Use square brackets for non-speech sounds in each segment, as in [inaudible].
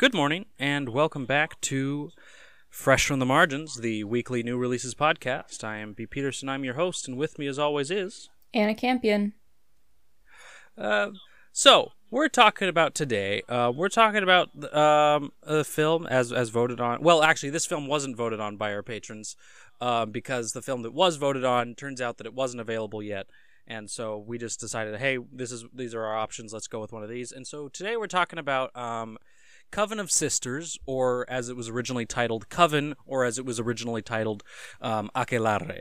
Good morning, and welcome back to Fresh from the Margins, the weekly new releases podcast. I am B. Peterson, I'm your host, and with me, as always, is. Anna Campion. Uh, so, we're talking about today, uh, we're talking about um, a film as, as voted on. Well, actually, this film wasn't voted on by our patrons uh, because the film that was voted on turns out that it wasn't available yet. And so we just decided, hey, this is these are our options. Let's go with one of these. And so today we're talking about um, Coven of Sisters, or as it was originally titled, Coven, or as it was originally titled, um, Akelarre.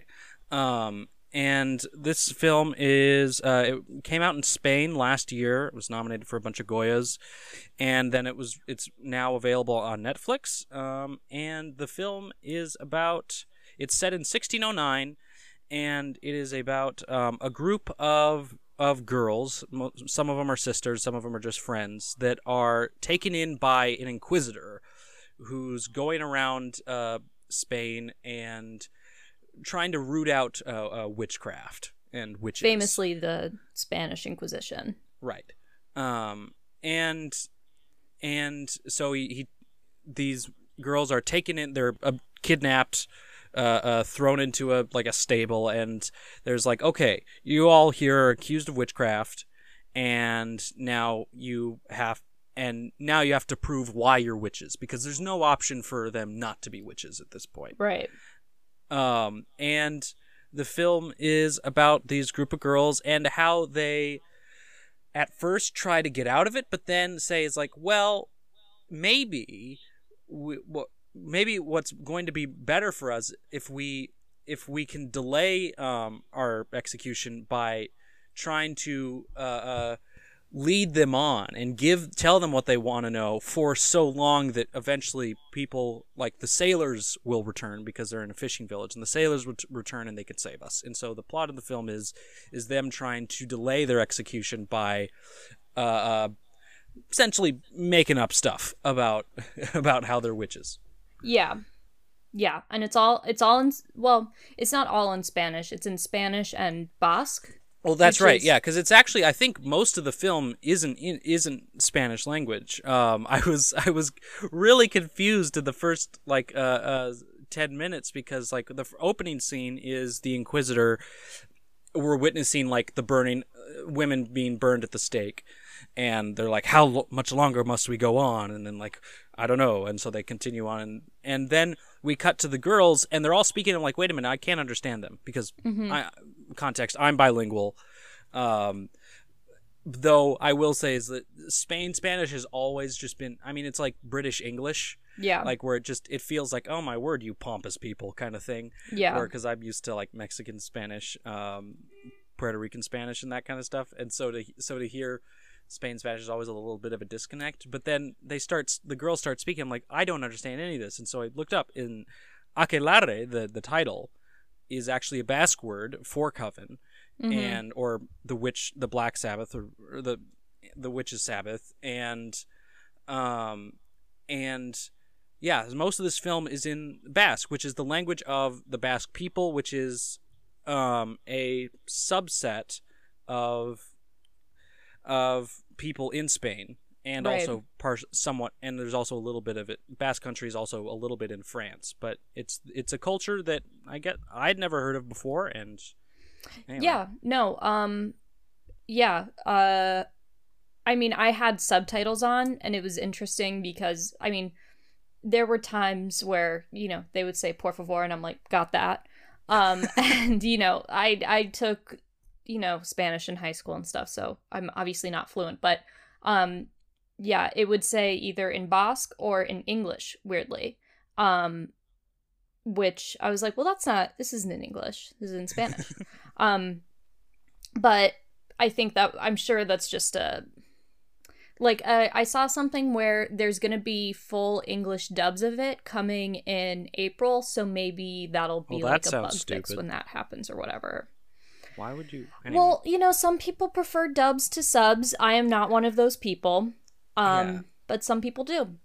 Um, and this film is uh, it came out in Spain last year. It was nominated for a bunch of Goyas, and then it was it's now available on Netflix. Um, and the film is about it's set in 1609, and it is about um, a group of of girls. Some of them are sisters, some of them are just friends that are taken in by an inquisitor who's going around uh, Spain and trying to root out uh, uh, witchcraft and witches. Famously, the Spanish Inquisition. Right. Um, and and so he, he these girls are taken in. They're uh, kidnapped uh, uh, thrown into a like a stable, and there's like, okay, you all here are accused of witchcraft, and now you have and now you have to prove why you're witches because there's no option for them not to be witches at this point. Right. Um, and the film is about these group of girls and how they at first try to get out of it, but then say it's like, well, maybe we, what maybe what's going to be better for us if we if we can delay um, our execution by trying to uh, uh, lead them on and give tell them what they want to know for so long that eventually people like the sailors will return because they're in a fishing village and the sailors would return and they could save us. And so the plot of the film is is them trying to delay their execution by uh, uh essentially making up stuff about [laughs] about how they're witches yeah. Yeah, and it's all it's all in well, it's not all in Spanish. It's in Spanish and Basque. Well, that's right. Is... Yeah, because it's actually I think most of the film isn't in, isn't Spanish language. Um, I was [laughs] I was really confused in the first like uh, uh ten minutes because like the opening scene is the Inquisitor. We're witnessing like the burning uh, women being burned at the stake, and they're like, "How lo- much longer must we go on?" And then like I don't know. And so they continue on. And, and then we cut to the girls, and they're all speaking. I'm like, wait a minute, I can't understand them because mm-hmm. I, context, I'm bilingual. Um, though I will say is that Spain Spanish has always just been. I mean, it's like British English. Yeah. Like where it just it feels like oh my word you pompous people kind of thing. Yeah. Because I'm used to like Mexican Spanish, um, Puerto Rican Spanish, and that kind of stuff. And so to so to hear Spain Spanish is always a little bit of a disconnect. But then they start, the girls start speaking. I'm like, I don't understand any of this. And so I looked up in Akelarre, the, the title, is actually a Basque word for coven, mm-hmm. and or the witch, the Black Sabbath, or, or the the witch's Sabbath, and um, and yeah, most of this film is in Basque, which is the language of the Basque people, which is um, a subset of of people in Spain and right. also par- somewhat and there's also a little bit of it basque country is also a little bit in france but it's it's a culture that i get i'd never heard of before and anyway. yeah no um yeah uh i mean i had subtitles on and it was interesting because i mean there were times where you know they would say por favor and i'm like got that um [laughs] and you know i i took you know Spanish in high school and stuff, so I'm obviously not fluent, but um yeah, it would say either in Basque or in English, weirdly. Um which I was like, well that's not this isn't in English. This is in Spanish. [laughs] um but I think that I'm sure that's just a like uh, I saw something where there's gonna be full English dubs of it coming in April, so maybe that'll be well, that like a bug stupid. fix when that happens or whatever. Why would you? Anyway. Well, you know, some people prefer dubs to subs. I am not one of those people. Um, yeah. but some people do.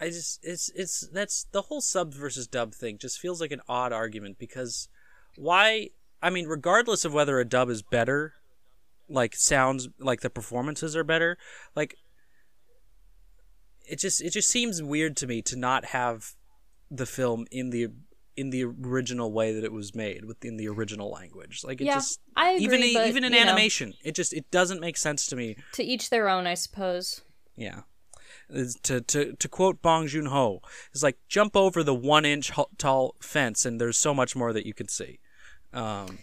I just it's it's that's the whole sub versus dub thing just feels like an odd argument because why I mean regardless of whether a dub is better like sounds like the performances are better like it just it just seems weird to me to not have the film in the in the original way that it was made within the original language. Like it Yeah, just I agree, even but, even in you know. animation, it just it doesn't make sense to me. To each their own, I suppose. Yeah. To, to to quote Bong Joon Ho, it's like jump over the one inch tall fence, and there's so much more that you can see. Um.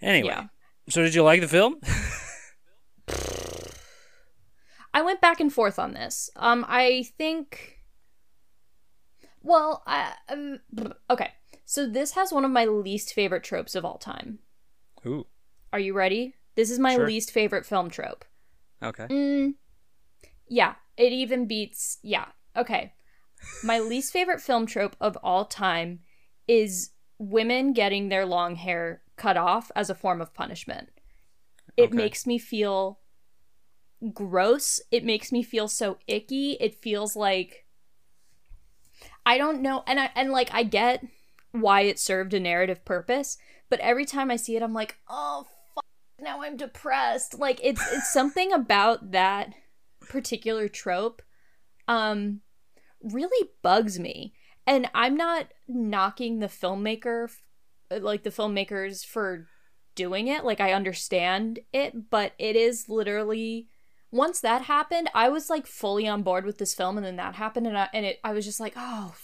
Anyway, Yeah. so did you like the film? [laughs] I went back and forth on this. Um, I think. Well, I, um, okay. So this has one of my least favorite tropes of all time. Ooh. Are you ready? This is my Sure. least favorite film trope. Okay. Mm, yeah, it even beats. Yeah, okay. My least favorite film trope of all time is women getting their long hair cut off as a form of punishment. It Okay. makes me feel gross. It makes me feel so icky. It feels like I don't know and I and like I get why it served a narrative purpose, but every time I see it I'm like, "Oh, fuck, now I'm depressed." Like it's it's [laughs] something about that particular trope um really bugs me. And I'm not knocking the filmmaker like the filmmakers for doing it. Like I understand it, but it is literally once that happened, I was like fully on board with this film, and then that happened, and I, and it I was just like, oh,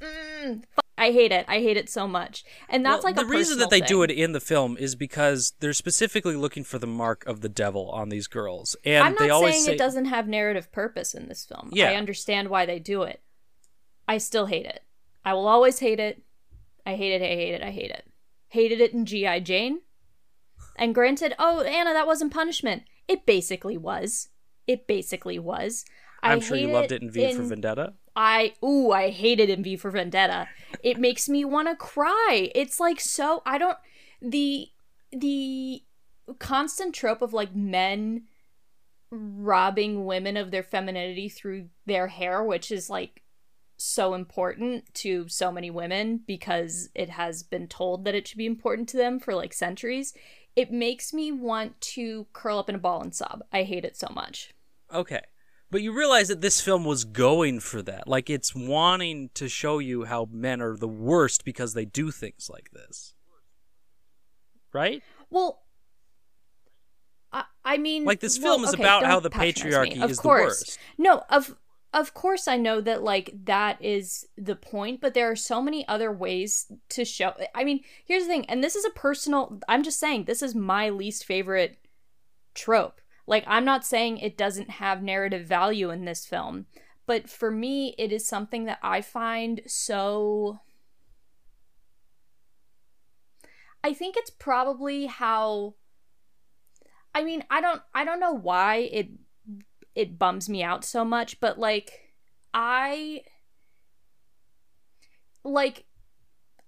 mm, I hate it. I hate it so much, and that's Well, like the reason that they personal do it in the film is because they're specifically looking for the mark of the devil on these girls, and I'm they not always saying say it doesn't have narrative purpose in this film. Yeah. I understand why they do it. I still hate it. I will always hate it. I hate it. I hate it. I hate it. Hated it in GI Jane. And granted, oh Anna, that wasn't punishment. It basically was. It basically was. I I'm sure you loved it in V for Vendetta. I ooh, I hated in V for Vendetta. It makes me want to cry. It's like so I don't the the constant trope of like men robbing women of their femininity through their hair, which is like so important to so many women because it has been told that it should be important to them for like centuries. It makes me want to curl up in a ball and sob. I hate it so much. Okay. But you realize that this film was going for that. Like, it's wanting to show you how men are the worst because they do things like this. Right? Well, I, I mean, Like, this well, film is about how the patronize me. patriarchy Of is the worst. No, of of course I know that like that is the point, but there are so many other ways to show. I mean, here's the thing, and this is a personal. I'm just saying this is my least favorite trope. Like, I'm not saying it doesn't have narrative value in this film, but for me, it is something that I find so. I think it's probably how I mean, I don't I don't know why it it bums me out so much, but like I like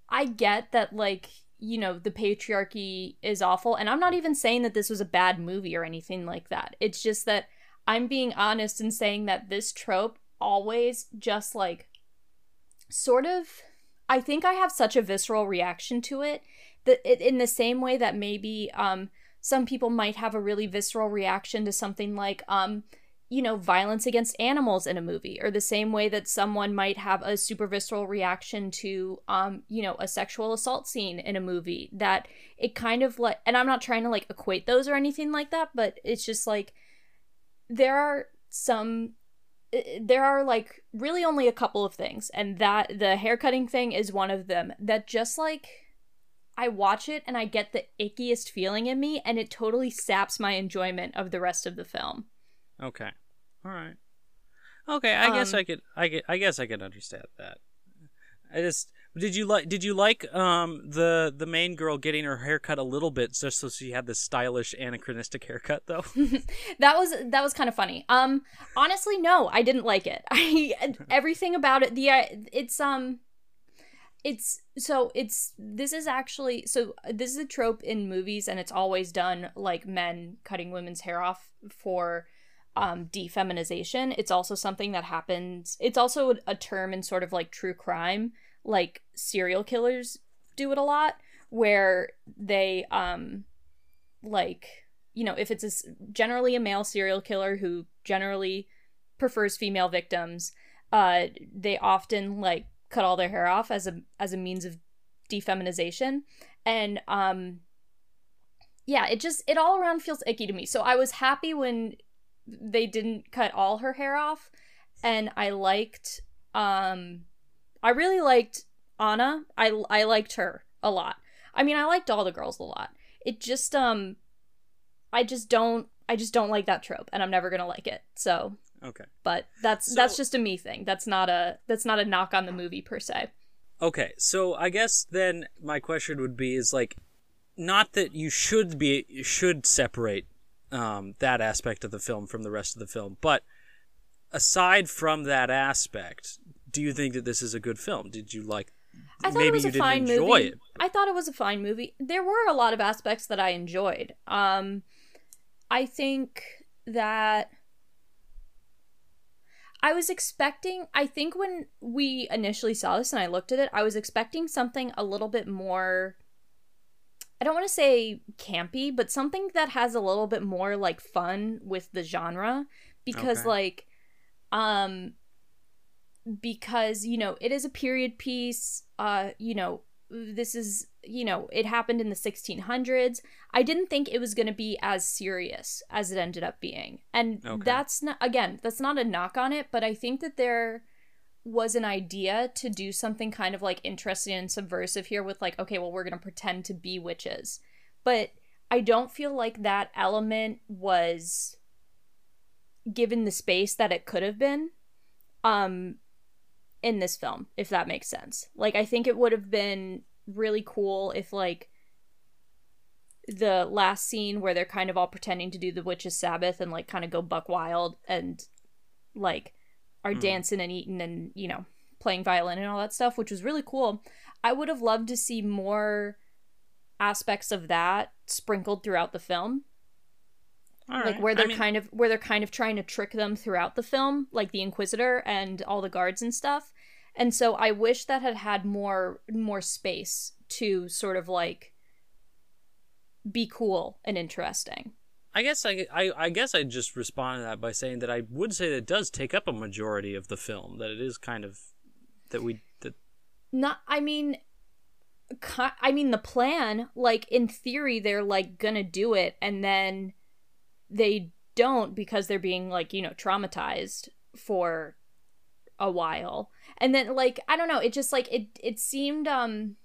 I get that like you know the patriarchy is awful and I'm not even saying that this was a bad movie or anything like that. It's just that I'm being honest and saying that this trope always just like sort of I think I have such a visceral reaction to it that in the same way that maybe um some people might have a really visceral reaction to something like um you know violence against animals in a movie or the same way that someone might have a super visceral reaction to um you know a sexual assault scene in a movie that it kind of like and I'm not trying to like equate those or anything like that but it's just like there are some eh, there are like really only a couple of things and that the haircutting thing is one of them that just like I watch it and I get the ickiest feeling in me and it totally saps my enjoyment of the rest of the film. Okay. All right. Okay, I guess Um, I could I get I guess I could understand that. I just did you like did you like um the the main girl getting her hair cut a little bit just so she had this stylish anachronistic haircut though? [laughs] that was that was kind of funny. Um honestly no, I didn't like it. [laughs] I everything about it the uh, it's um it's so it's this is actually so this is a trope in movies and it's always done like men cutting women's hair off for um defeminization it's also something that happens it's also a term in sort of like true crime like serial killers do it a lot where they um like you know if it's a generally a male serial killer who generally prefers female victims. Uh, they often like cut all their hair off as a as a means of defeminization, and um, yeah, it just it all around feels icky to me. So I was happy when they didn't cut all her hair off, and I liked um, I really liked Anna. I I liked her a lot. I mean, I liked all the girls a lot. It just um, I just don't I just don't like that trope, and I'm never gonna like it. So Okay. but that's So- that's just a me thing. That's not a that's not a knock on the movie per se. Okay, so I guess then my question would be is like not that you should be you should separate um, that aspect of the film from the rest of the film, but aside from that aspect, do you think that this is a good film? Did you like I thought maybe it was you a fine enjoy movie. it? I thought it was a fine movie. There were a lot of aspects that I enjoyed. Um, I think that I was expecting. I think when we initially saw this and I looked at it, I was expecting something a little bit more. I don't want to say campy, but something that has a little bit more like fun with the genre because Okay. like um because you know it is a period piece uh you know this is you know it happened in the 1600s i didn't think it was going to be as serious as it ended up being and Okay. that's not again that's not a knock on it but i think that there was an idea to do something kind of like interesting and subversive here with like okay well we're going to pretend to be witches. But i don't feel like that element was given the space that it could have been um in this film if that makes sense. Like i think it would have been really cool if like the last scene where they're kind of all pretending to do the witch's sabbath and like kind of go buck wild and like are Mhm. dancing and eating and you know playing violin and all that stuff which was really cool. I would have loved to see more aspects of that sprinkled throughout the film. Like where they're mean, kind of where they're kind of trying to trick them throughout the film like the inquisitor and all the guards and stuff. And so i wish that had had more more space to sort of like be cool and interesting I guess I, I I guess I just respond to that by saying that I would say that it does take up a majority of the film. That it is kind of that we that not i mean i mean the plan like in theory they're like gonna do it and then they don't because they're being like you know traumatized for a while and then like i don't know it just like it it seemed um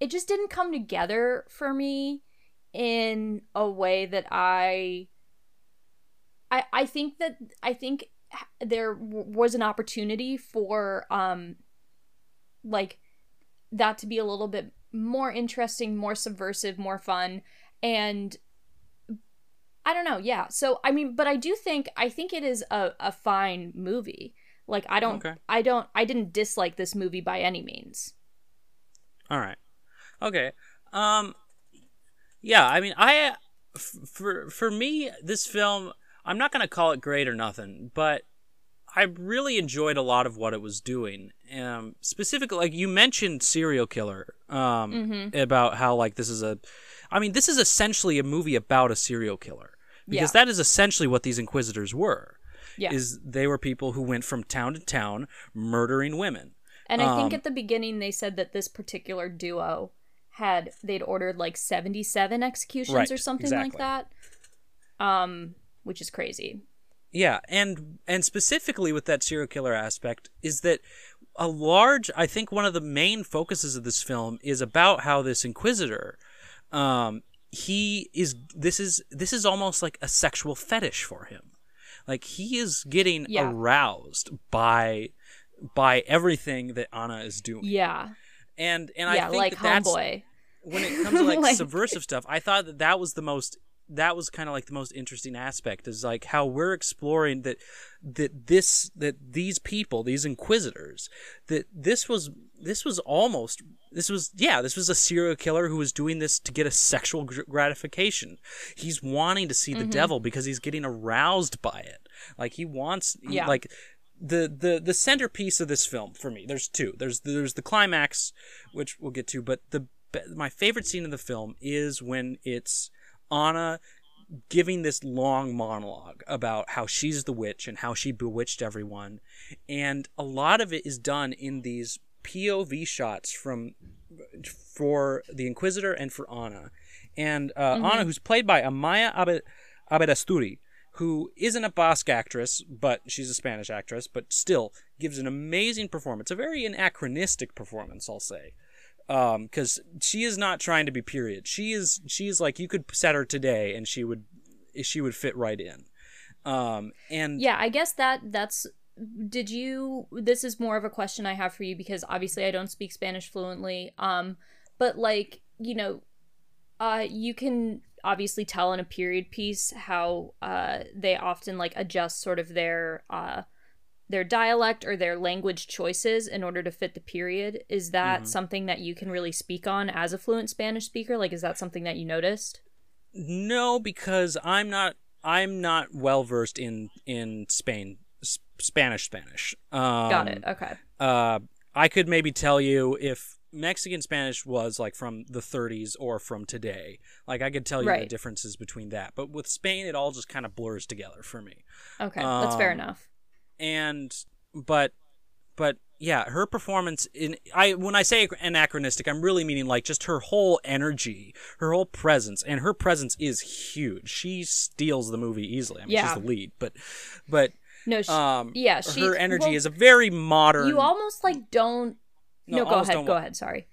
it just didn't come together for me in a way that i i i think that i think there was an opportunity for um like that to be a little bit more interesting, more subversive, more fun. And I don't know, yeah. So I mean, but I do think I think it is a, a fine movie. Like I don't Okay. I don't I didn't dislike this movie by any means. All right. Okay. Um yeah, I mean I for for me this film I'm not going to call it great or nothing, but I really enjoyed a lot of what it was doing. Um specifically like you mentioned serial killer um Mm-hmm. about how like this is a I mean this is essentially a movie about a serial killer because Yeah. that is essentially what these inquisitors were. Yeah. Is they were people who went from town to town murdering women. And I think Um, at the beginning they said that this particular duo had they'd ordered like 77 executions Right, or something exactly. like that. Um which is crazy. Yeah, and and specifically with that serial killer aspect is that a large I think one of the main focuses of this film is about how this inquisitor um he is this is this is almost like a sexual fetish for him. Like he is getting Yeah. aroused by by everything that Anna is doing. Yeah. And and yeah, I think like that that's homeboy. when it comes to [laughs] like, Like- subversive stuff i thought that that was the most that was kind of like the most interesting aspect is like how we're exploring that that this that these people these inquisitors that this was this was almost this was yeah this was a serial killer who was doing this to get a sexual gratification he's wanting to see the mm-hmm. devil because he's getting aroused by it like he wants Yeah. like the the the centerpiece of this film for me there's two there's there's the climax which we'll get to but the my favorite scene in the film is when it's Anna giving this long monologue about how she's the witch and how she bewitched everyone. And a lot of it is done in these POV shots from for the Inquisitor and for Anna. And uh, Mm-hmm. Ana, who's played by Amaia Abed, Aberasturi, who isn't a Basque actress, but she's a Spanish actress, but still gives an amazing performance. A very anachronistic performance, I'll say. Because she is not trying to be period. She is she is like you could set her today and she would she would fit right in. Um, and Yeah, I guess that that's did you this is more of a question I have for you because obviously I don't speak Spanish fluently. Um but like, you know, uh you can obviously tell in a period piece how uh they often like adjust sort of their uh their dialect or their language choices in order to fit the period. Is that Mhm. something that you can really speak on as a fluent Spanish speaker? Like is that something that you noticed? No, because I'm not. I'm not well versed in in Spain Spanish Spanish. Um, Got it. Okay. Uh, I could maybe tell you if Mexican Spanish was like from the 30s or from today. Like I could tell you the differences between that. But with Spain, it all just kind of blurs together for me. Okay. That's fair Um, enough. And but but yeah, her performance in I when I say anachronistic, I'm really meaning like just her whole energy, her whole presence, and her presence is huge. She steals the movie easily. I mean, Yeah. she's the lead, but but No, she, um, yeah, she her energy well, is a very modern. You almost like don't. No, No, go ahead. Go ahead. Sorry.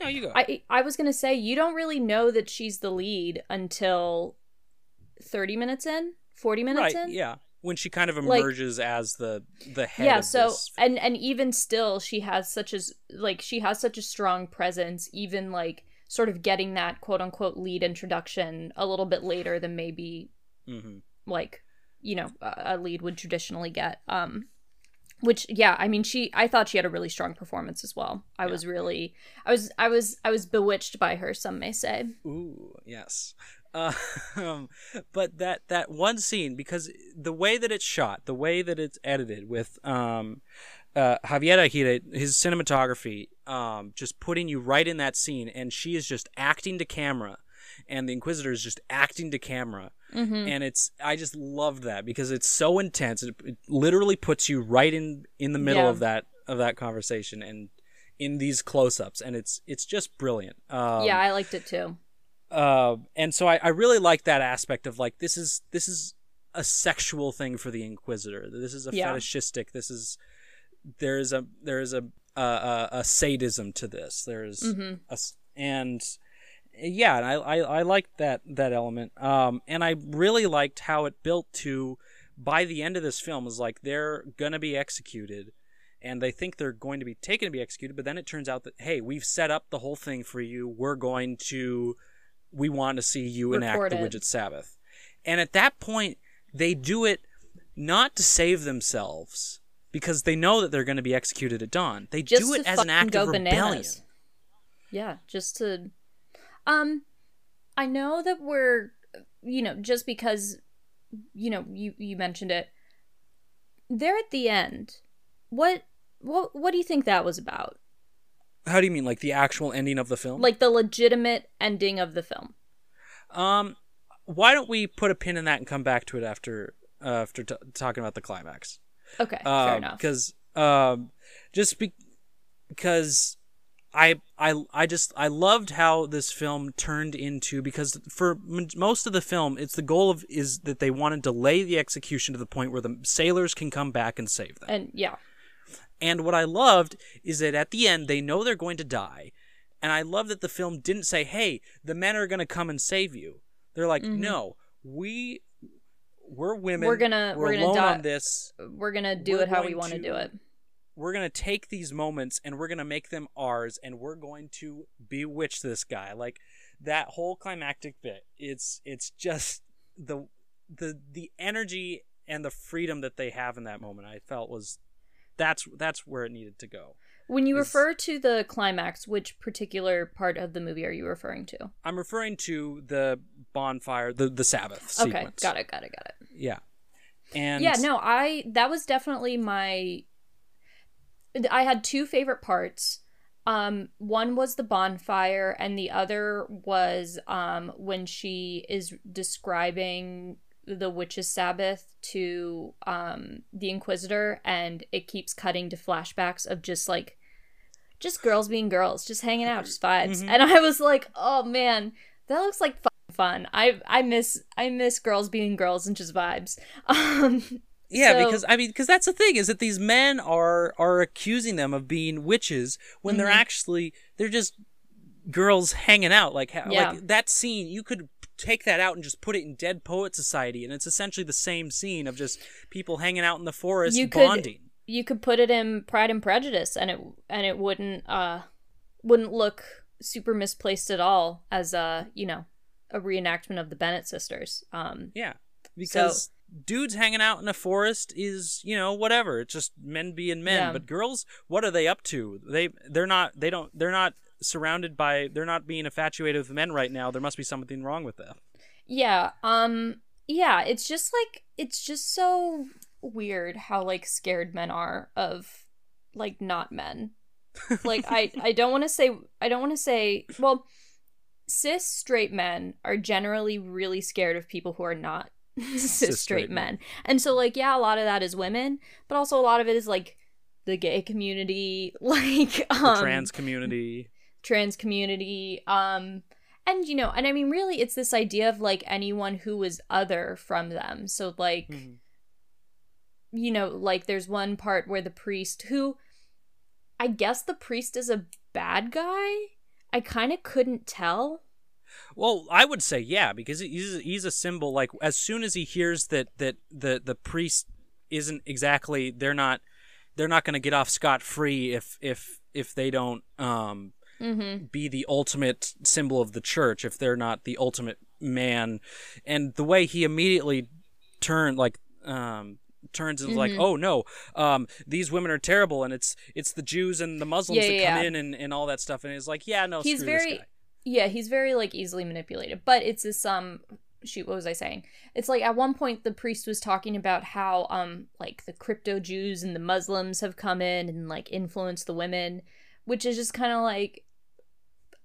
No, you go. I I was gonna say you don't really know that she's the lead until thirty minutes in, forty minutes right? in. Yeah, when she kind of Like- emerges as the the head. Yeah. So this. and and even still, she has such as like she has such a strong presence. Even like sort of getting that quote unquote lead introduction a little bit later than maybe Mhm. like you know a, a lead would traditionally get um which yeah i mean she i thought she had a really strong performance as well i Yeah. was really i was i was i was bewitched by her some may say Ooh, yes. Uh, [laughs] um, but that that one scene, because the way that it's shot, the way that it's edited, with um, uh, Javier Agirre, his cinematography, um, just putting you right in that scene, and she is just acting to camera, and the Inquisitor is just acting to camera, mm-hmm. and it's I just love that because it's so intense. It, it literally puts you right in in the middle Yeah. of that of that conversation and in these close-ups, and it's it's just brilliant. Um, yeah i liked it too uh, and so I, I really like that aspect of like this is this is a sexual thing for the Inquisitor. This is a Yeah. fetishistic. This is there is a there is a a, a, a sadism to this. There's mm-hmm. a and yeah, and I, I I liked that that element. Um, and I really liked how it built to by the end of this film is like they're gonna be executed. And they think they're going to be taken to be executed, but then it turns out that hey, we've set up the whole thing for you. We're going to we want to see you enact Record the it. Witch's Sabbath. And at that point, they do it not to save themselves because they know that they're going to be executed at dawn. They just do it as an act of rebellion. bananas yeah just to um i know that we're you know just because you know you you mentioned it they're at the end what what what do you think that was about How do you mean, like the actual ending of the film? like the legitimate ending of the film um, why don't we put a pin in that and come back to it after uh, after t- talking about the climax? okay fair enough Because um, just be- because I I I just I loved how this film turned into because for m- most of the film, it's the goal of is that they want to delay the execution to the point where the sailors can come back and save them. and yeah And what I loved is that at the end they know they're going to die, and I love that the film didn't say, "Hey, the men are going to come and save you." They're like, Mhm. "No, we." We're women. We're gonna- We're, we're gonna die- on this we're gonna do We're it how we want to- do it we're gonna take these moments and we're gonna make them ours and we're going to bewitch this guy. Like that whole climactic bit it's it's just the the the energy and the freedom that they have in that moment i felt was that's that's where it needed to go. When you refer to the climax which particular part of the movie are you referring to? I'm referring to the bonfire the the sabbath okay sequence. got it got it got it. Yeah. And yeah no i that was definitely my i had two favorite parts. Um, one was the bonfire, and the other was um when she is describing the witch's sabbath to um the inquisitor and it keeps cutting to flashbacks of just like just girls being girls just hanging out just vibes. Mhm. and i was like oh man that looks like fun fun. I i miss i miss girls being girls and just vibes. [laughs] Um Yeah, So- because I mean, because that's the thing is that these men are are accusing them of being witches when they're Mhm. actually they're just girls hanging out. Like, Yeah. like that scene, you could take that out and just put it in Dead Poet Society, and it's essentially the same scene of just people hanging out in the forest You could- bonding. you could put it in pride and prejudice and it and it wouldn't uh wouldn't look super misplaced at all as a you know a reenactment of the bennet sisters um Yeah, because dudes hanging out in a forest is you know whatever. It's just men being men. Yeah. But girls, what are they up to? They they're not they don't they're not surrounded by they're not being infatuated with men right now. There must be something wrong with them. Yeah, um yeah, it's just like it's just so weird how like scared men are of like not men. Like I [laughs] I don't want to say I don't want to say well cis straight men are generally really scared of people who are not [laughs] cis straight men. men. And so like yeah, a lot of that is women, but also a lot of it is like the gay community, [laughs] like The um trans community. trans community um and you know and i mean really it's this idea of like anyone who is other from them so like Mhm. you know like there's one part where the priest who i guess the priest is a bad guy i kind of couldn't tell Well, I would say yeah, because he's he's a symbol. Like as soon as he hears that that the the priest isn't exactly they're not they're not going to get off scot free if if if they don't um mm-hmm be the ultimate symbol of the church if they're not the ultimate man and the way he immediately turned like um turns and is like oh no um these women are terrible and it's it's the jews and the muslims Yeah, that yeah, come yeah. in and, and all that stuff and it's like yeah no he's screw this very guy. Yeah he's very like easily manipulated but it's this um shoot what was i saying it's like at one point the priest was talking about how um like the crypto jews and the muslims have come in and like influenced the women which is just kind of like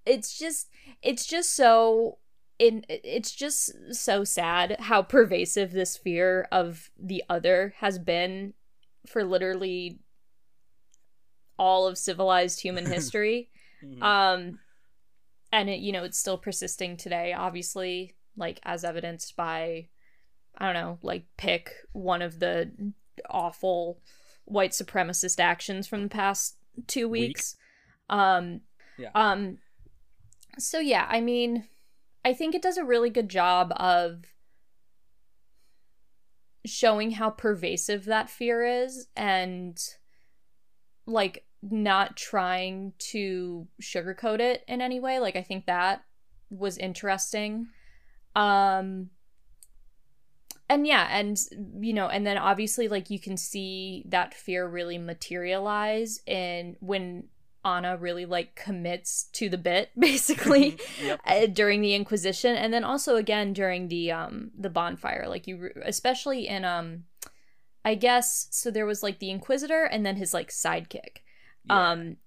it's just it's just so in it's just so sad how pervasive this fear of the other has been for literally all of civilized human [laughs] history Mhm. um and it you know it's still persisting today obviously like as evidenced by i don't know like pick one of the awful white supremacist actions from the past two Week. weeks um Yeah. um so yeah i mean i think it does a really good job of showing how pervasive that fear is and like not trying to sugarcoat it in any way. Like i think that was interesting. Um and yeah and you know and then obviously like you can see that fear really materialize in when anna really like commits to the bit [laughs] basically yep. uh, during the inquisition. And then also again during the um the bonfire. Like you re- especially in um i guess so there was like the inquisitor and then his like sidekick Yeah. um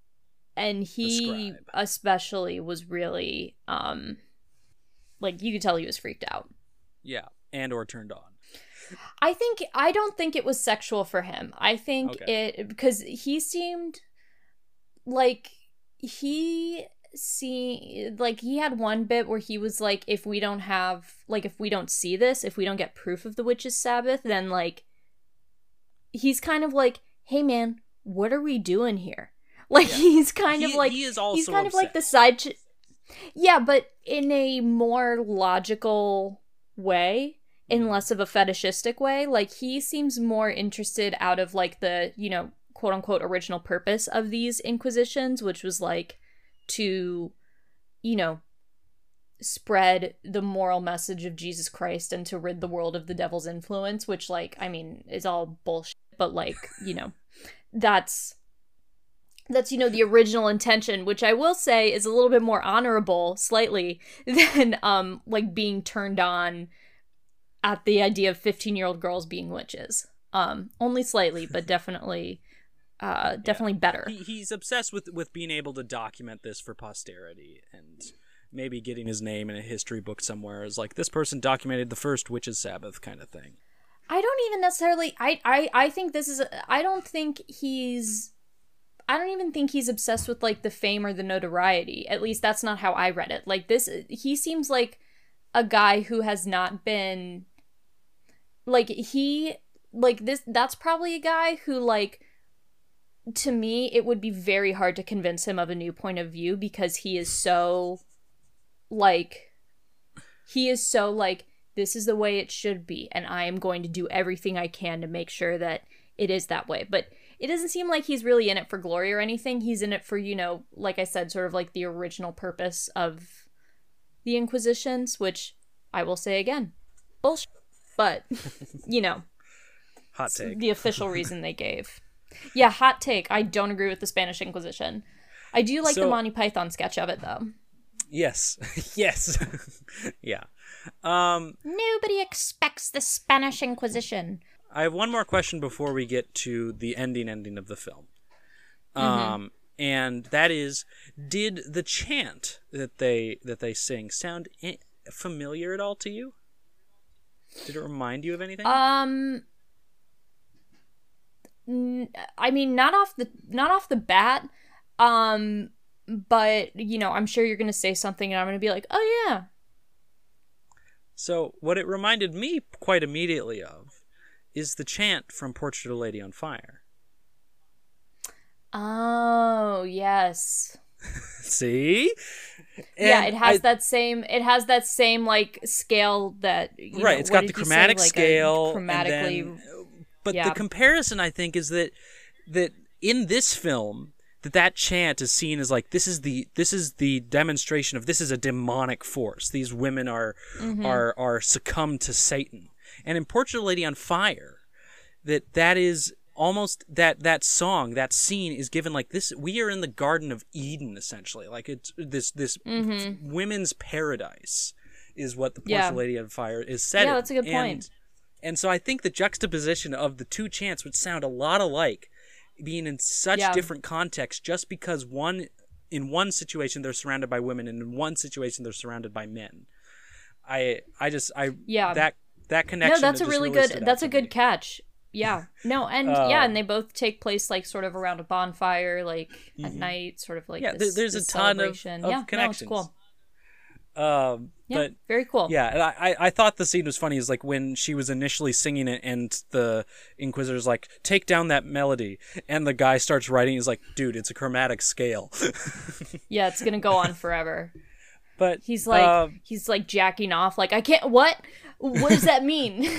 and he especially was really um like you could tell he was freaked out yeah and or turned on i think i don't think it was sexual for him i think Okay. it because he seemed like he see like he had one bit where he was like if we don't have like if we don't see this if we don't get proof of the witch's sabbath then like he's kind of like hey man what are we doing here [laughs] like Yeah. he's kind of like he is also he's kind of like the side ch- yeah but in a more logical way in Mhm. less of a fetishistic way like he seems more interested out of like the you know quote unquote original purpose of these inquisitions which was like to you know spread the moral message of Jesus Christ and to rid the world of the devil's influence which like I mean is all bullshit but like you know [laughs] that's that's you know the original intention which i will say is a little bit more honorable slightly [laughs] than um like being turned on at the idea of 15 year old girls being witches um only slightly but [laughs] definitely uh, definitely better. He, he's obsessed with with being able to document this for posterity and maybe getting his name in a history book somewhere is like this person documented the first witches Sabbath kind of thing. I don't even necessarily. I I I think this is. I don't think he's. I don't even think he's obsessed with like the fame or the notoriety. At least that's not how I read it. Like this, he seems like a guy who has not been. Like he like this. That's probably a guy who like. To me, it would be very hard to convince him of a new point of view because he is so, like, he is so like this is the way it should be and i am going to do everything i can to make sure that it is that way. But it doesn't seem like he's really in it for glory or anything. He's in it for you know like i said sort of like the original purpose of the inquisitions which i will say again bullshit. But [laughs] you know hot take. the official reason they gave. Yeah hot take. I don't agree with the spanish inquisition. I do like so, the monty python sketch of it though. Yes. [laughs] Yes. [laughs] Yeah um, Nobody expects the Spanish Inquisition. I have one more question before we get to the ending ending of the film. Mm-hmm. Um, and that is, did the chant that they that they sing sound familiar at all to you? Did it remind you of anything? Um, I mean, not off the not off the bat. Um, but you know, I'm sure you're gonna say something, and I'm gonna be like, "Oh yeah, so, what it reminded me quite immediately of is the chant from Portrait of a Lady on Fire. Oh, yes. [laughs] See? And yeah, it has I, that same it has that same like scale that Right, know, it's got the chromatic like scale chromatically then, but yeah. the comparison I think is that that in this film that that chant is seen as like this is the this is the demonstration of this is a demonic force. These women are mm-hmm. are are succumbed to Satan. And in Portrait Lady on Fire, that that is almost that that song that scene is given like this we are in the garden of eden essentially like it's this this mm-hmm. women's paradise is what the portrait yeah. lady on fire is said yeah that's a good and, point and so i think the juxtaposition of the two chants would sound a lot alike being in such yeah. different contexts just because one in one situation they're surrounded by women and in one situation they're surrounded by men. I I just I yeah that that connection. No, that's a really, really good that's a good me. catch. Yeah. No, and uh, yeah, and they both take place like sort of around a bonfire, like mm-hmm. at night, sort of like yeah. This, there's this a ton of, of yeah, connections. No, it's cool. Um, yeah, but very cool. Yeah, and I I thought the scene was funny. Is like when she was initially singing it, and the Inquisitor's like, "Take down that melody," and the guy starts writing. He's like, "Dude, it's a chromatic scale." [laughs] yeah, it's gonna go on forever. But he's like, uh, he's like jacking off. Like, I can't. What? What does that mean? [laughs] [laughs]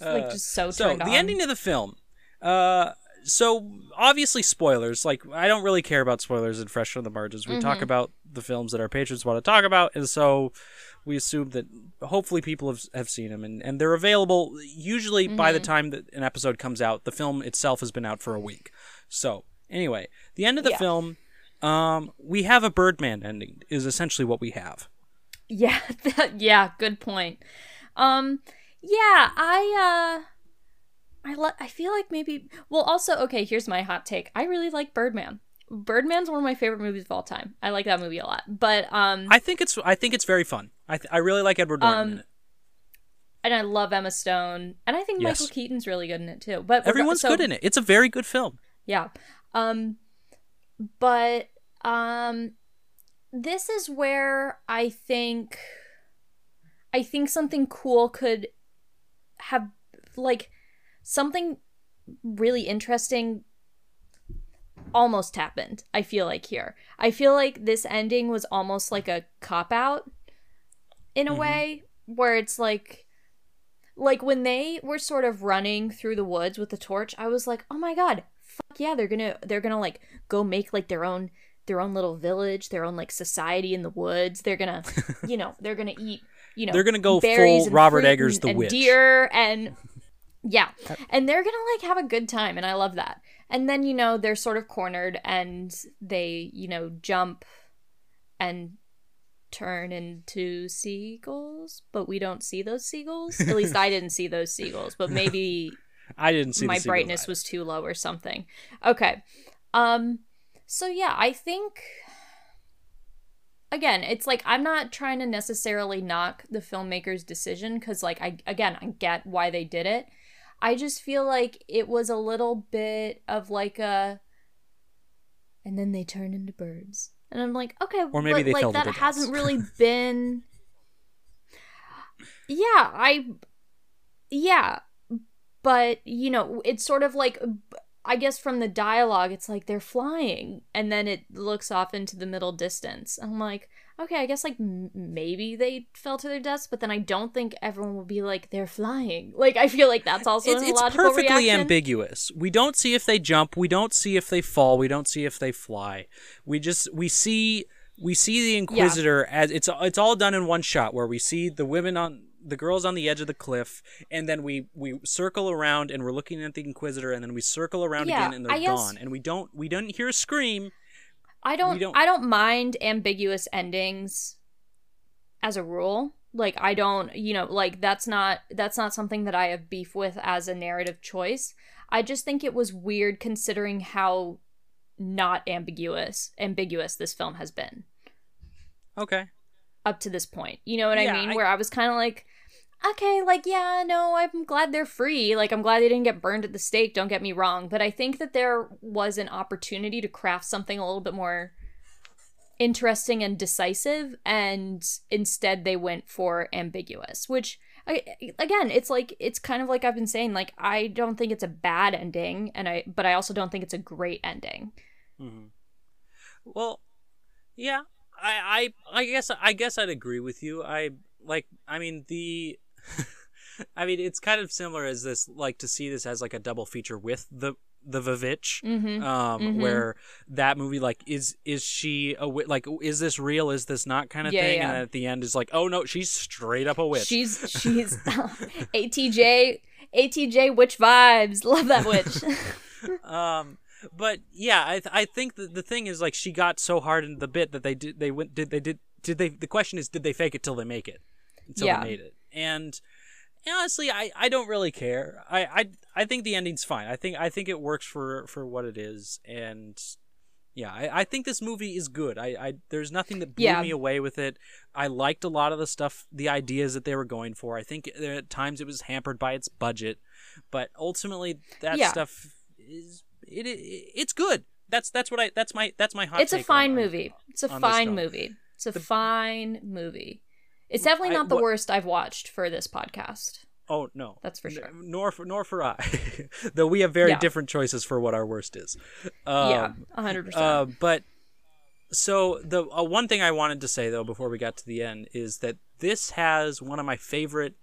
like just so. So the on. ending of the film. Uh, so obviously spoilers. Like I don't really care about spoilers in Fresh on the Margins. We mm-hmm. talk about the films that our patrons want to talk about, and so we assume that hopefully people have, have seen them and, and they're available usually mm-hmm. by the mm-hmm. time that an episode comes out the film itself has been out for a week so anyway the end of the yeah. film um, we have a birdman ending is essentially what we have yeah [laughs] yeah good point um yeah i uh I le- I feel like maybe well also okay here's my hot take. I really like Birdman. Birdman's one of my favorite movies of all time. I like that movie a lot but um I think it's I think it's very fun. I th- I really like Edward Norton um, in it. and I love Emma Stone and I think yes. Michael Keaton's really good in it too but everyone's so, good in it. It's a very good film. Yeah. Um but um this is where I think I think something cool could have like something really interesting almost happened, I feel like here. I feel like this ending was almost like a cop out in a mm-hmm. way where it's like like when they were sort of running through the woods with the torch, I was like, "Oh my god, fuck yeah, they're going to they're going to like go make like their own their own little village, their own like society in the woods. They're going [laughs] to, you know, they're going to eat, you know, they're to go full Robert Eggers and, the and witch. deer and yeah. And they're going to like have a good time and I love that. And then, you know, they're sort of cornered and they, you know, jump and turn into seagulls, but we don't see those seagulls. At least I didn't see those seagulls, but maybe [laughs] I didn't see my brightness was too low or something. Okay. Um so yeah, I think again, it's like I'm not trying to necessarily knock the filmmaker's decision cuz like I again, I get why they did it. I just feel like it was a little bit of like a and then they turn into birds. And I'm like, okay, or maybe but, like that hasn't really been [laughs] Yeah, I yeah, but you know, it's sort of like I guess from the dialogue, it's like they're flying, and then it looks off into the middle distance. I'm like, okay, I guess like m- maybe they fell to their deaths, but then I don't think everyone will be like they're flying. [laughs] Like I feel like that's also it's, an it's perfectly reaction. ambiguous. We don't see if they jump. We don't see if they fall. We don't see if they fly. We just we see we see the Inquisitor as it's it's all done in one shot where we see the women on the girls on the edge of the cliff, and then we we circle around and we're looking at the Inquisitor, and then we circle around Yeah, again and they're guess- gone, and we don't we don't hear a scream. I don't, don't- I don't mind ambiguous endings as a rule. Like I don't, you know, like that's not that's not something that I have beef with as a narrative choice. I just think it was weird considering how not ambiguous ambiguous this film has been Okay. up to this point. You know what Yeah, I mean? I- Where I was kind of like okay, like yeah, no, I'm glad they're free. Like I'm glad they didn't get burned at the stake, don't get me wrong, but I think that there was an opportunity to craft something a little bit more interesting and decisive and instead they went for ambiguous, which I, again, it's like it's kind of like I've been saying like I don't think it's a bad ending and I but I also don't think it's a great ending. hmm Well, yeah, I, I, I guess, I guess I'd agree with you. I like, I mean, the, [laughs] I mean, it's kind of similar as this, like to see this as like a double feature with the the VVitch, Mhm. um, Mhm. where that movie, like, is is she a wi- like, is this real? Is this not kind of Yeah, thing? yeah. And then at the end is like, oh no, she's straight up a witch. She's she's [laughs] [laughs] ATJ ATJ witch vibes. Love that witch. um but yeah i th- i think that the thing is like she got so hard into the bit that they did they went did they did did they the question is did they fake it till they make it until Yeah. they made it and honestly i i don't really care I, I i think the ending's fine i think i think it works for for what it is and yeah i, I think this movie is good i i there's nothing that blew Yeah. me away with it i liked a lot of the stuff the ideas that they were going for i think at times it was hampered by its budget but ultimately that Yeah. stuff is it, it it's good that's that's what i that's my that's my hot it's a fine on- movie. It's a fine movie. It's a fine movie. It's definitely I- not the what- worst I've watched for this podcast. oh no That's for sure. N- nor for nor for i [laughs] though we have very Yeah. different choices for what our worst is um, yeah, hundred percent. Uh, but so the uh, one thing I wanted to say though before we got to the end is that this has one of my favorite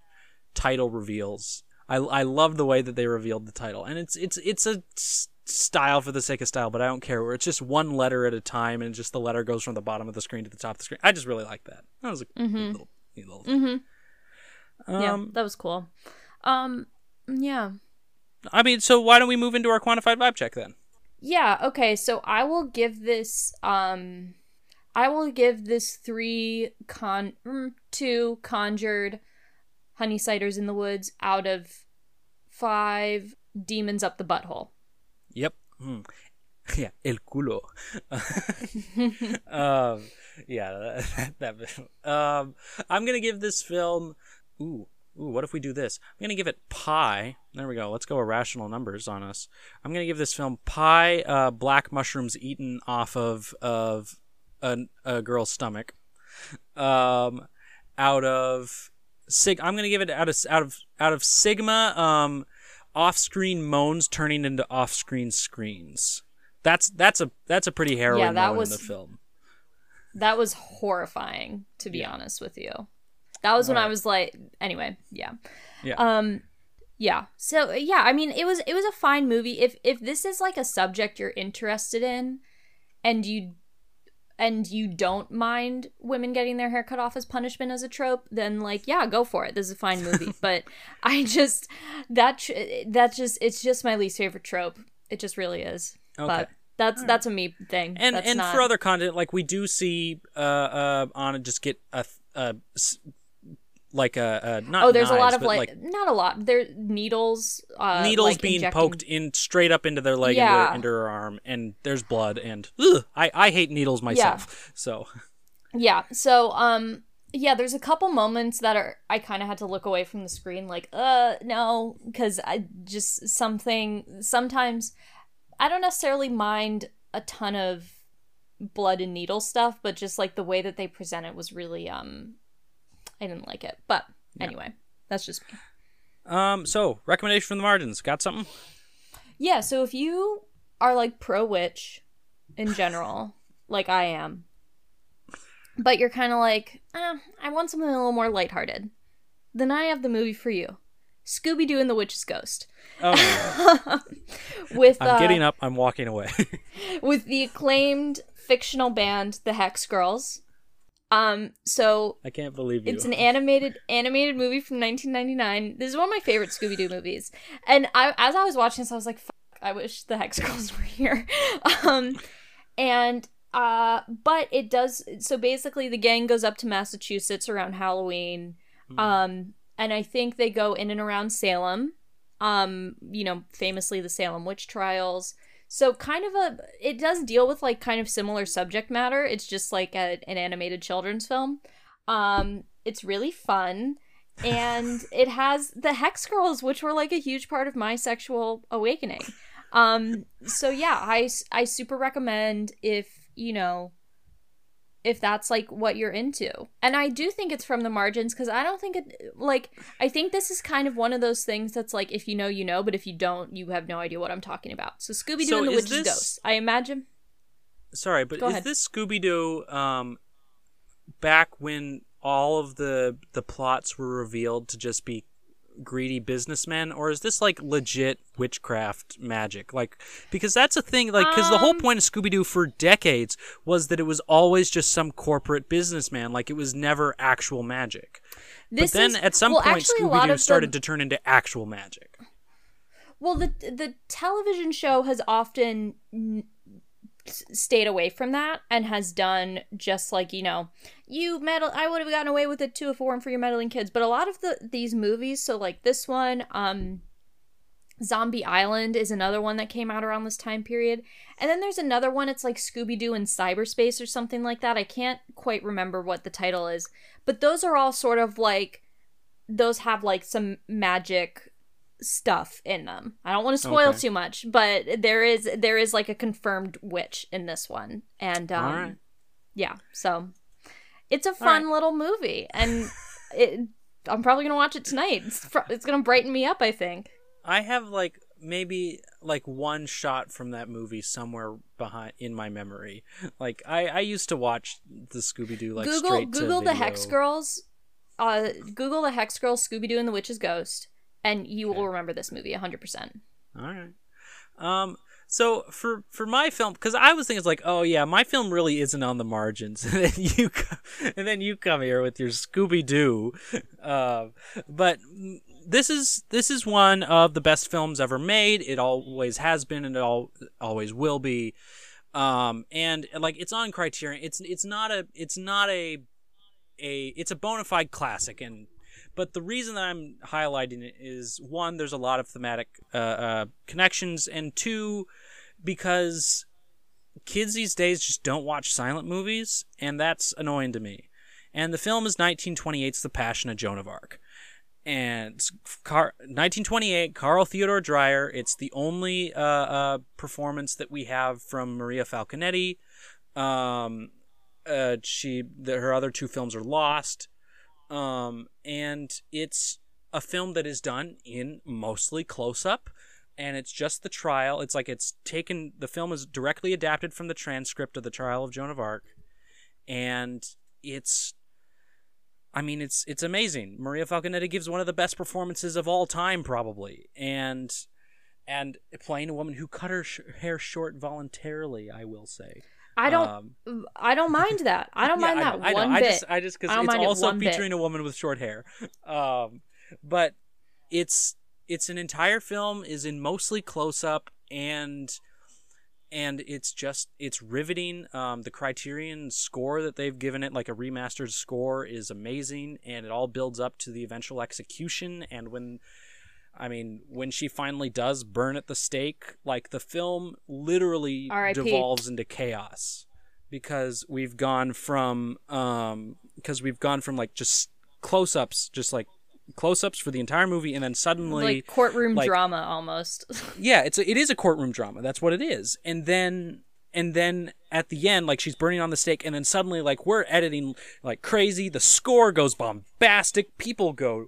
title reveals. I I love the way that they revealed the title, and it's it's it's a s- style for the sake of style, but I don't care. Where it's just one letter at a time, and just the letter goes from the bottom of the screen to the top of the screen. I just really like that. That was a Mhm. little, little. Mm-hmm. yeah, Um, that was cool. Um, yeah, I mean, so why don't we move into our quantified vibe check then? yeah. Okay, so I will give this. Um, I will give this three con mm, two conjured honey ciders in the woods out of five demons up the butthole. Yep. Hmm. Yeah, el culo. [laughs] um, yeah, that, that. Um, I'm gonna give this film. Ooh, ooh. What if we do this? I'm gonna give it pi. There we go. Let's go irrational numbers on us. I'm gonna give this film pi. Uh, black mushrooms eaten off of of a, a girl's stomach. Um, out of sig. I'm gonna give it out of out of out of sigma. Um, off-screen moans turning into off-screen screens. That's that's a that's a pretty harrowing Yeah, that moment was- in the film. That was horrifying, to be honest with you. That was when I was like, anyway, yeah. Yeah. Um, yeah. So yeah, I mean, it was it was a fine movie. If if this is like a subject you're interested in, and you and you don't mind women getting their hair cut off as punishment as a trope, then like yeah, go for it. This is a fine movie. [laughs] but I just that that just it's just my least favorite trope. It just really is. Okay. But that's that's a me thing. and That's and not- for other content, like we do see uh uh Anna just get a, a like a, a not oh, there's knives, a lot of but, like, not a lot. There needles. Uh, needles like, being injecting- poked in straight up into their leg Yeah. into, into her arm, and there's blood, and ugh, I I hate needles myself. [laughs] So Yeah. So, um, yeah, there's a couple moments that are I kind of had to look away from the screen, like, uh, no, because I just something sometimes I don't necessarily mind a ton of blood and needle stuff, but just like the way that they present it was really um, I didn't like it. But anyway, that's just me. um, so recommendation from the margins. Got something? Yeah. So if you are like pro witch in general, [laughs] like I am, but you're kind of like, eh, I want something a little more lighthearted, then I have the movie for you Scooby Doo and the Witch's Ghost. Oh, [laughs] with I'm uh, getting up. I'm walking away. [laughs] with the acclaimed fictional band the Hex Girls. Um, so I can't believe you. it's an animated animated movie from 1999. This is one of my favorite Scooby Doo [laughs] movies. And I, as I was watching this, I was like, Fuck, I wish the Hex Girls were here. um, and uh, but it does. So basically, the gang goes up to Massachusetts around Halloween. Um, and I think they go in and around Salem. Um, you know, famously the Salem witch trials. So kind of a it does deal with like kind of similar subject matter. It's just like a, an animated children's film. Um, it's really fun and [laughs] it has the hex girls which were like a huge part of my sexual awakening. Um, so yeah, I I super recommend if, you know, if that's like what you're into. And I do think it's from the margins because I don't think it like I think this is kind of one of those things that's like if you know you know, but if you don't, you have no idea what I'm talking about. So Scooby Doo So and the Witch's this- Ghost. I imagine. Sorry, but Go is ahead. this Scooby Doo um, back when all of the the plots were revealed to just be greedy businessmen, or is this like legit witchcraft magic? Like, because that's a thing. Like, because the whole Um, point of Scooby Doo for decades was that it was always just some corporate businessman. Like, it was never actual magic. This but then is, at some well, point, actually, Scooby Doo of the- started to turn into actual magic. Well, the the television show has often stayed away from that and has done just like you know, you meddle. I would have gotten away with it too if it weren't for your meddling kids. But a lot of the these movies, so like this one, um, Zombie Island is another one that came out around this time period, and then there's another one. It's like Scooby Doo in cyberspace or something like that. I can't quite remember what the title is, but those are all sort of like those have like some magic stuff in them. I don't want to spoil Okay. too much, but there is there is like a confirmed witch in this one, and um, right. yeah, so it's a fun little movie, and it, I'm probably gonna watch it tonight. It's, it's gonna brighten me up, I think. I have like maybe like one shot from that movie somewhere behind in my memory. Like I I used to watch the Scooby Doo like Google straight to Google the Hex. Girls, uh, Google the Hex Girls, Scooby Doo and the Witch's Ghost, and you will remember this movie 100. percent All right. Um. So for for my film, because I was thinking it's like, oh yeah, my film really isn't on the margins, [laughs] and then you co- and then you come here with your Scooby Doo. Uh, but mm, this is this is one of the best films ever made. It always has been, and it all always will be. Um. And like, it's on Criterion. It's it's not a it's not a a it's a bona fide classic and but the reason that I'm highlighting it is one, there's a lot of thematic uh, uh, connections, and two, because kids these days just don't watch silent movies, and that's annoying to me. And the film is 1928's The Passion of Joan of Arc. And Car- 1928, Carl Theodor Dreyer. It's the only uh, uh, performance that we have from Maria Falconetti. Um, uh, she, the, her other two films are lost um, and it's a film that is done in mostly close up and it's just the trial. It's like it's taken the film is directly adapted from the transcript of the trial of joan of arc and it's i mean it's it's amazing. Maria falconetti gives one of the best performances of all time probably and and playing a woman who cut her sh- hair short voluntarily i will say I don't. Um, I don't [laughs] mind that. I don't yeah, mind that know, I know. one I bit. just, I just because I it's mind it also bit. featuring a woman with short hair. Um, but it's it's an entire film is in mostly close up and and it's just it's riveting. Um, the Criterion score that they've given it, like a remastered score, is amazing, and it all builds up to the eventual execution. And when, I mean, when she finally does burn at the stake, like the film literally devolves into chaos because we've gone from um because we've gone from like just close-ups, just like close-ups for the entire movie, and then suddenly like courtroom like- drama almost. [laughs] yeah, it's a, it is a courtroom drama. That's what it is. And then and then at the end, like she's burning on the stake, and then suddenly, like we're editing like crazy. The score goes bombastic. People go,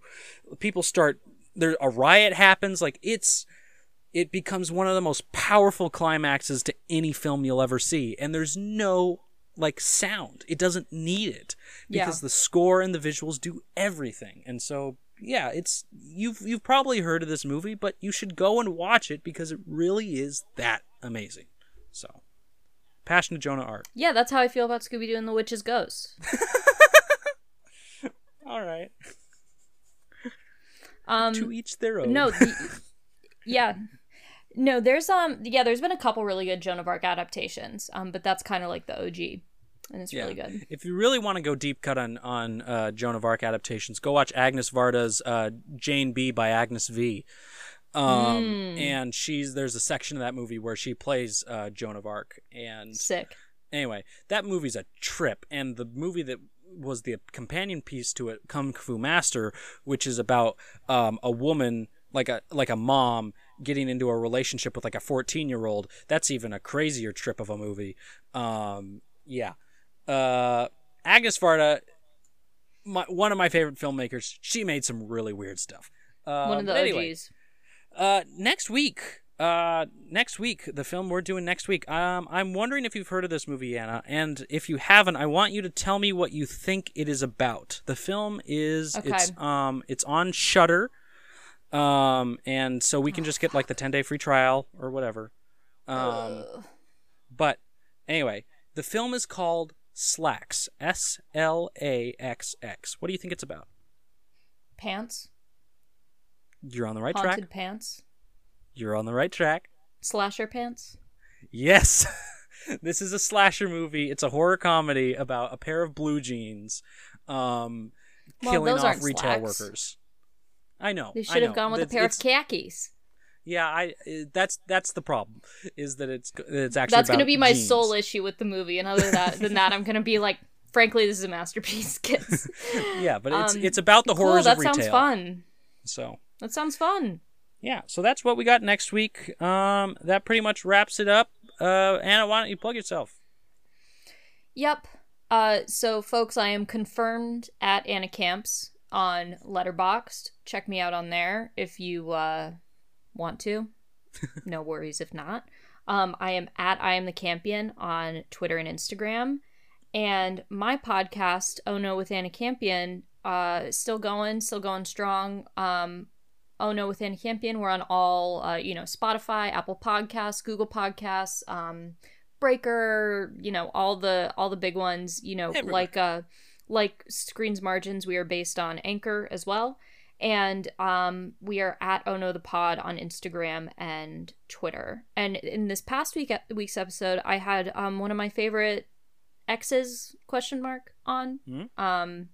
people start. There a riot happens. Like it's. It becomes one of the most powerful climaxes to any film you'll ever see, and there's no like sound. It doesn't need it Yeah. because the score and the visuals do everything. And so, yeah, it's you've you've probably heard of this movie, but you should go and watch it because it really is that amazing. So, Passion of Joan of Arc. yeah, that's how I feel about Scooby Doo and the Witch's Ghost. [laughs] All right, Um, to each their own. no, the, [laughs] yeah, no. There's um, yeah, there's been a couple really good Joan of Arc adaptations. Um, but that's kind of like the OG, and it's really good. If you really want to go deep cut on on uh, Joan of Arc adaptations, go watch Agnes Varda's uh, Jane B by Agnes V. Um, Mm. and she's there's a section of that movie where she plays uh, Joan of Arc, and Sick. anyway, that movie's a trip. And the movie that was the companion piece to it, Kung Fu Master, which is about um, a woman like a like a mom getting into a relationship with like a 14 year old. That's even a crazier trip of a movie. Um, yeah. Uh, Agnes Varda, my, one of my favorite filmmakers. She made some really weird stuff. Uh, One of the anyway, OGs. uh, next week. Uh, next week, the film we're doing next week. Um, I'm wondering if you've heard of this movie, Anna, and if you haven't, I want you to tell me what you think it is about. The film is Okay. it's um it's on Shudder, um, and so we can just get like the 10 day free trial or whatever. Um, Ugh. but anyway, the film is called Slaxx. S L A X X. What do you think it's about? pants, You're on the right haunted track. pants, You're on the right track. slasher pants. Yes. [laughs] this is a slasher movie. It's a horror comedy about a pair of blue jeans um, Well, killing off retail slacks. workes. I know. They should have gone with a pair of khakis. Yeah, I. That's that's the problem. Is that it's it's actually That's gonna be my jeans. sole issue with the movie, and other than that, than that, I'm gonna be like, frankly, this is a masterpiece, [laughs] kids. [laughs] Yeah, but it's Um, it's about the cool, horrors that of retail. sounds fun. So That sounds fun. Yeah, so that's what we got next week. Um, that pretty much wraps it up. Uh, Anna, why don't you plug yourself? Yep. Uh, so folks, I am confirmed at Anna Camps on Letterboxd. Check me out on there if you uh, want to. [laughs] no worries if not. Um, I am at I am the Campion on Twitter and Instagram, and my podcast Oh No with Anna Campion uh still going, still going strong. Um, Oh No Within Anna Campion. We're on all uh, you know Spotify, Apple Podcasts, Google Podcasts. Um, Breaker, you know, all the all the big ones, you know, Everywhere. like uh like Screens Margins, we are based on Anchor as well. And um we are at Oh No the Pod on Instagram and Twitter. And in this past week week's episode, I had um one of my favorite exes question mark on. Hmm. Um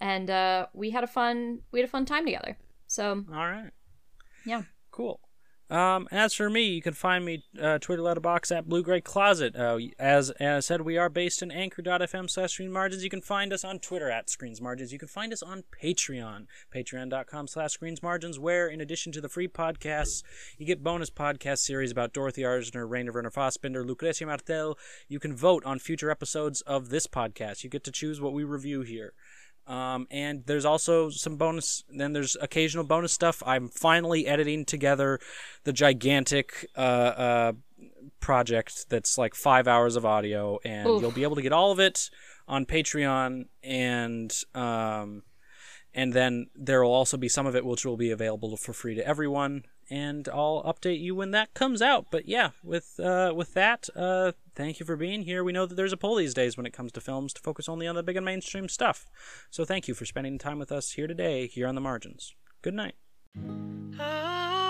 and uh we had a fun we had a fun time together. So All right. Yeah. Cool. Um, as for me, you can find me uh, Twitter Letterboxd at Blue Gray Closet. Uh, as as I said, we are based in Anchor.fm slash Screen Margins. You can find us on Twitter at Screens Margins. You can find us on Patreon, Patreon.com slash Screens Margins, where in addition to the free podcasts, you get bonus podcast series about Dorothy Arzner, Rainer Werner Fassbinder, Lucrecia Martel. You can vote on future episodes of this podcast. You get to choose what we review here. Um, and there's also some bonus. Then there's occasional bonus stuff. I'm finally editing together the gigantic uh, uh, project that's like five hours of audio, and Oof. you'll be able to get all of it on Patreon, and um, and then there will also be some of it which will be available for free to everyone. And I'll update you when that comes out. But yeah, with uh, with that, uh, thank you for being here. We know that there's a pull these days when it comes to films to focus only on the big and mainstream stuff. So thank you for spending time with us here today, here on the margins. Good night. Ah.